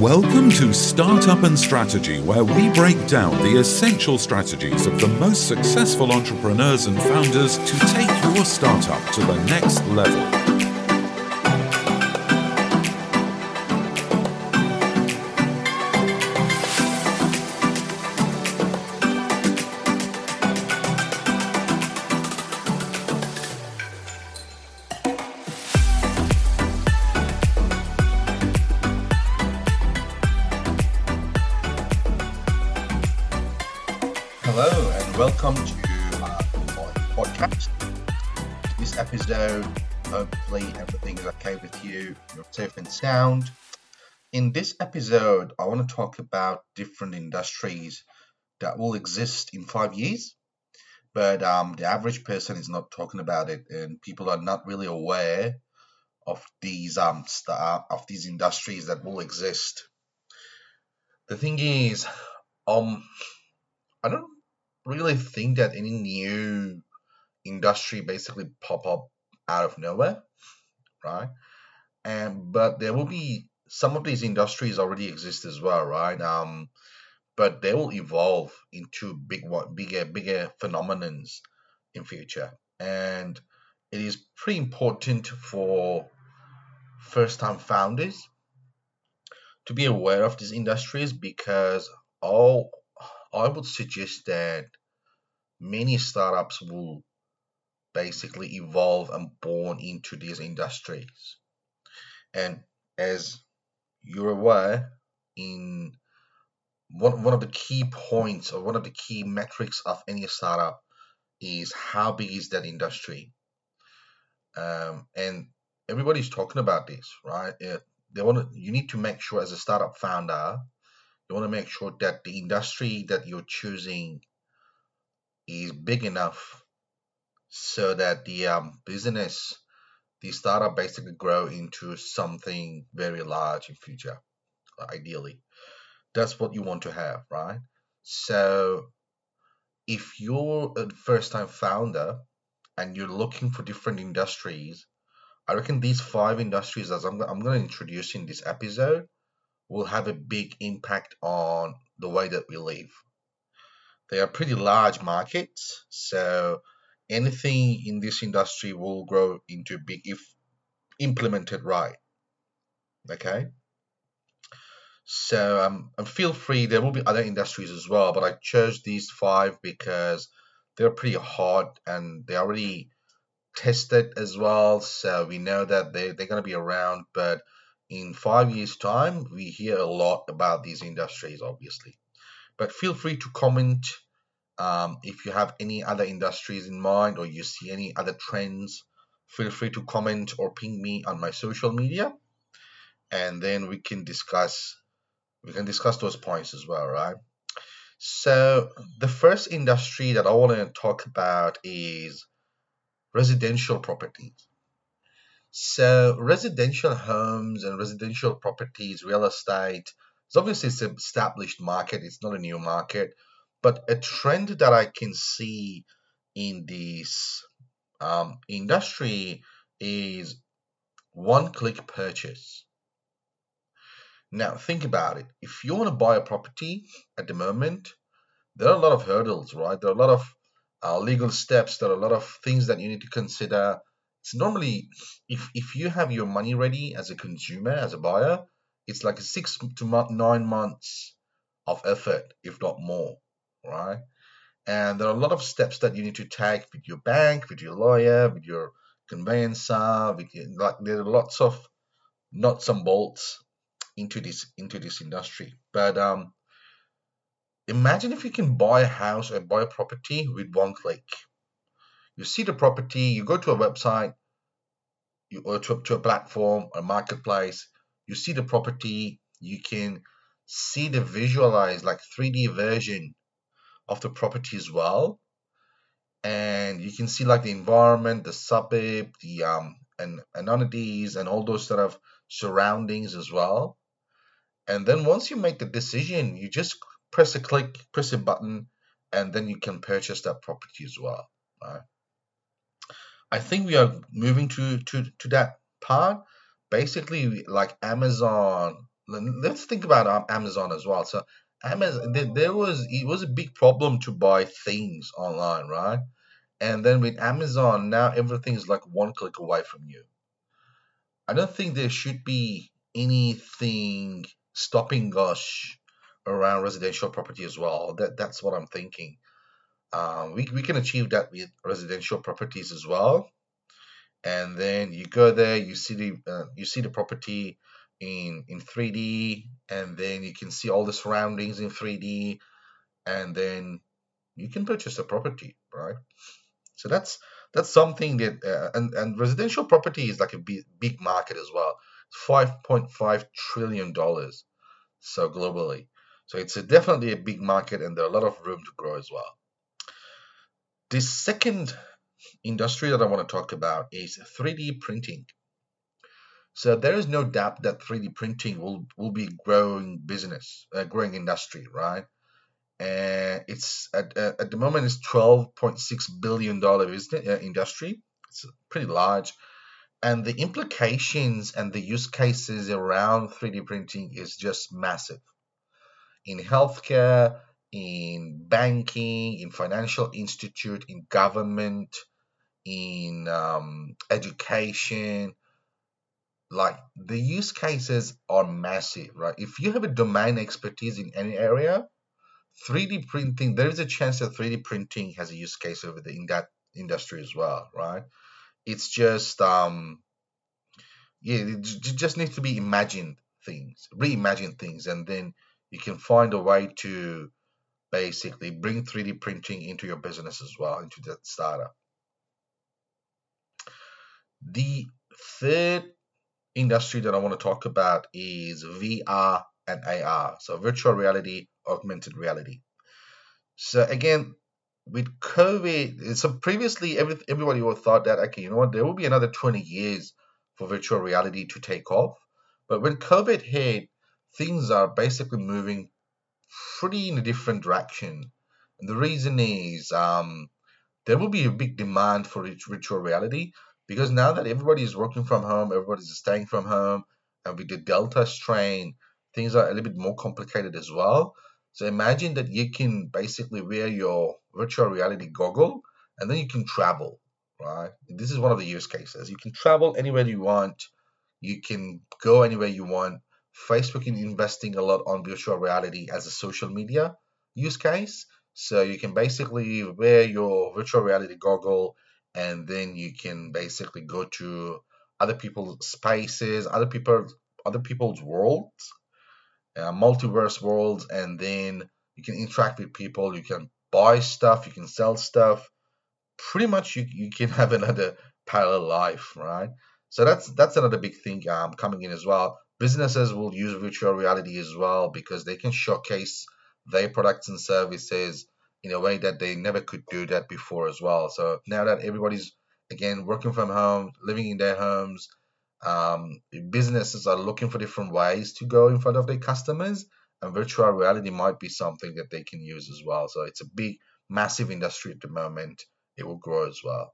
Welcome to Startup and Strategy, where we break down the essential strategies of the most successful entrepreneurs and founders to take your startup to the next level. Welcome to uh, my podcast. This episode, hopefully everything is okay with you. You're safe and sound. In this episode, I want to talk about different industries that will exist in five years, but um, the average person is not talking about it, and people are not really aware of these um of these industries that will exist. The thing is, um, I don't really think that any new industry basically pop up out of nowhere, right? And but there will be some of these industries already exist as well, right? Um, but they will evolve into big one, bigger, bigger phenomenons in future, and it is pretty important for first-time founders to be aware of these industries because all I would suggest that many startups will basically evolve and born into these industries. And as you're aware, in one, one of the key points or one of the key metrics of any startup is how big is that industry. Um, and everybody's talking about this, right? Uh, they want to. You need to make sure as a startup founder, you want to make sure that the industry that you're choosing is big enough so that the um, business, the startup basically grow into something very large in future, ideally. That's what you want to have, right? So if you're a first time founder and you're looking for different industries, I reckon these five industries as I'm, I'm going to introduce in this episode will have a big impact on the way that we live. They are pretty large markets, so anything in this industry will grow into big if implemented right. Okay. So um, and feel free. There will be other industries as well, but I chose these five because they're pretty hot and they're already tested as well. So we know that they they're gonna be around. But in five years' time, we hear a lot about these industries, obviously. But feel free to comment um, if you have any other industries in mind or you see any other trends. Feel free to comment or ping me on my social media, and then we can discuss we can discuss those points as well, right? So the first industry that I want to talk about is residential properties. So residential homes and residential properties, real estate, it's obviously it's an established market. It's not a new market, but a trend that I can see in this um, industry is one-click purchase. Now think about it. If you want to buy a property at the moment, there are a lot of hurdles, right? There are a lot of uh, legal steps. There are a lot of things that you need to consider. It's normally if if you have your money ready as a consumer, as a buyer, it's like a six to nine months of effort, if not more, right? And there are a lot of steps that you need to take with your bank, with your lawyer, with your conveyancer, with your, like there are lots of nuts and bolts into this into this industry. But um, imagine if you can buy a house or buy a property with one click. You see the property, you go to a website, you or to, to a platform, a marketplace, you see the property, you can see the visualized like 3D version of the property as well. And you can see like the environment, the suburb, the um and amenities and all those sort of surroundings as well. And then once you make the decision, you just press a click, press a button, and then you can purchase that property as well. Right? I think we are moving to to to that part. Basically, like Amazon, let's think about Amazon as well. So Amazon, there was it was a big problem to buy things online, right? And then with Amazon, now everything is like one click away from you. I don't think there should be anything stopping us around residential property as well. That that's what I'm thinking. Um, we we can achieve that with residential properties as well. And then you go there, you see the uh, you see the property in in 3D, and then you can see all the surroundings in 3D, and then you can purchase a property, right? So that's that's something that uh, and and residential property is like a big big market as well. 5.5 trillion dollars, so globally. So it's a, definitely a big market, and there are a lot of room to grow as well. The second industry that I want to talk about is 3D printing. So there is no doubt that 3D printing will will be growing business, a growing industry, right? And it's at, at the moment it's 12.6 billion dollar uh, industry. It's pretty large, and the implications and the use cases around 3D printing is just massive. In healthcare, in banking, in financial institute, in government, in um, education, like the use cases are massive, right? If you have a domain expertise in any area, 3D printing, there is a chance that 3D printing has a use case over the, in that industry as well, right? It's just, um, yeah, it just needs to be imagined things, reimagine things, and then you can find a way to basically bring 3D printing into your business as well, into that startup. The third industry that I want to talk about is VR and AR, so virtual reality, augmented reality. So again, with COVID, so previously every, everybody would thought that okay, you know what, there will be another 20 years for virtual reality to take off. But when COVID hit, things are basically moving pretty in a different direction. And the reason is um, there will be a big demand for virtual reality because now that everybody is working from home, everybody's staying from home, and with the Delta strain, things are a little bit more complicated as well. So imagine that you can basically wear your virtual reality goggle and then you can travel, right? This is one of the use cases. You can travel anywhere you want. You can go anywhere you want. Facebook is investing a lot on virtual reality as a social media use case. So you can basically wear your virtual reality goggle and then you can basically go to other people's spaces, other people, other people's worlds, uh, multiverse worlds, and then you can interact with people. You can buy stuff, you can sell stuff. Pretty much, you you can have another parallel life, right? So that's that's another big thing um, coming in as well. Businesses will use virtual reality as well because they can showcase their products and services in a way that they never could do that before as well. So now that everybody's again working from home, living in their homes, um, businesses are looking for different ways to go in front of their customers, and virtual reality might be something that they can use as well. So it's a big, massive industry at the moment. It will grow as well.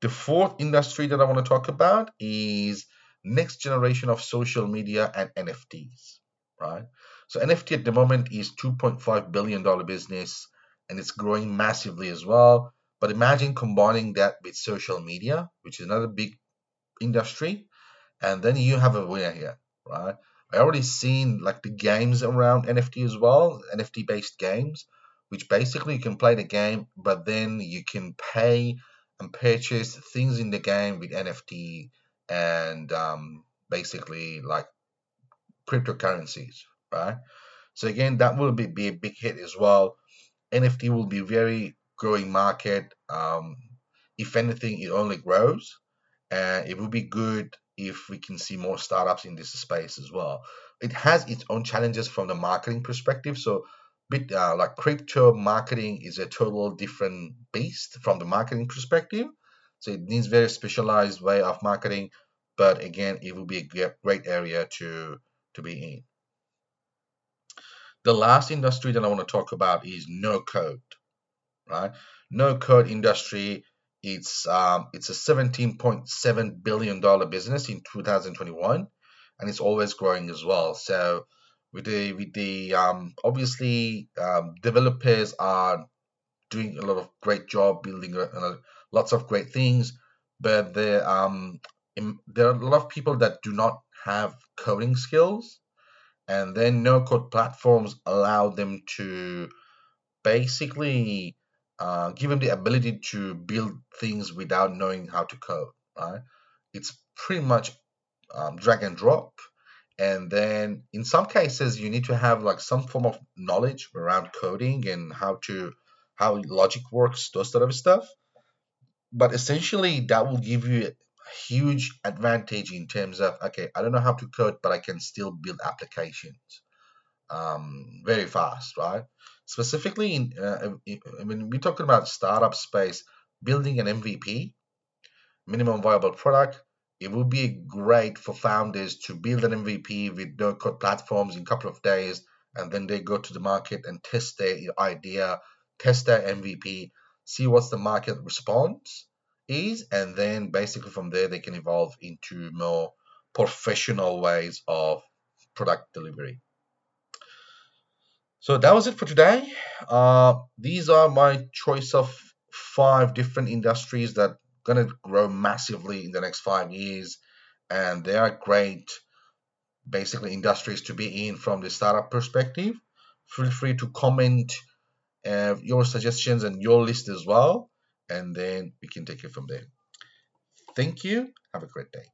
The fourth industry that I want to talk about is next generation of social media and NFTs, right? So NFT at the moment is 2.5 billion dollar business and it's growing massively as well. But imagine combining that with social media, which is another big industry, and then you have a winner here, right? I already seen like the games around NFT as well, NFT based games, which basically you can play the game, but then you can pay and purchase things in the game with NFT and um, basically like cryptocurrencies, right? So again, that will be, be a big hit as well. NFT will be a very growing market. Um, if anything, it only grows, and it will be good if we can see more startups in this space as well. It has its own challenges from the marketing perspective. So, bit uh, like crypto marketing is a total different beast from the marketing perspective. So it needs very specialized way of marketing, but again, it will be a great area to to be in. The last industry that I want to talk about is no code, right? No code industry. It's um, it's a 17.7 billion dollar business in 2021, and it's always growing as well. So with the with the um, obviously um, developers are doing a lot of great job building a, a, lots of great things, but there um there are a lot of people that do not have coding skills, and then no code platforms allow them to basically uh, give them the ability to build things without knowing how to code. Right? It's pretty much um, drag and drop and then in some cases you need to have like some form of knowledge around coding and how to how logic works those sort of stuff but essentially that will give you a huge advantage in terms of okay i don't know how to code but i can still build applications um, very fast right? Specifically in uh, when we're talking about startup space building an mvp minimum viable product it would be great for founders to build an MVP with no code platforms in a couple of days, and then they go to the market and test their idea, test their MVP, see what's the market response is, and then basically from there they can evolve into more professional ways of product delivery. So that was it for today. Uh, these are my choice of five different industries that are going to grow massively in the next five years, and they are great, basically industries to be in from the startup perspective. Feel free to comment uh, your suggestions and your list as well, and then we can take it from there. Thank you. Have a great day.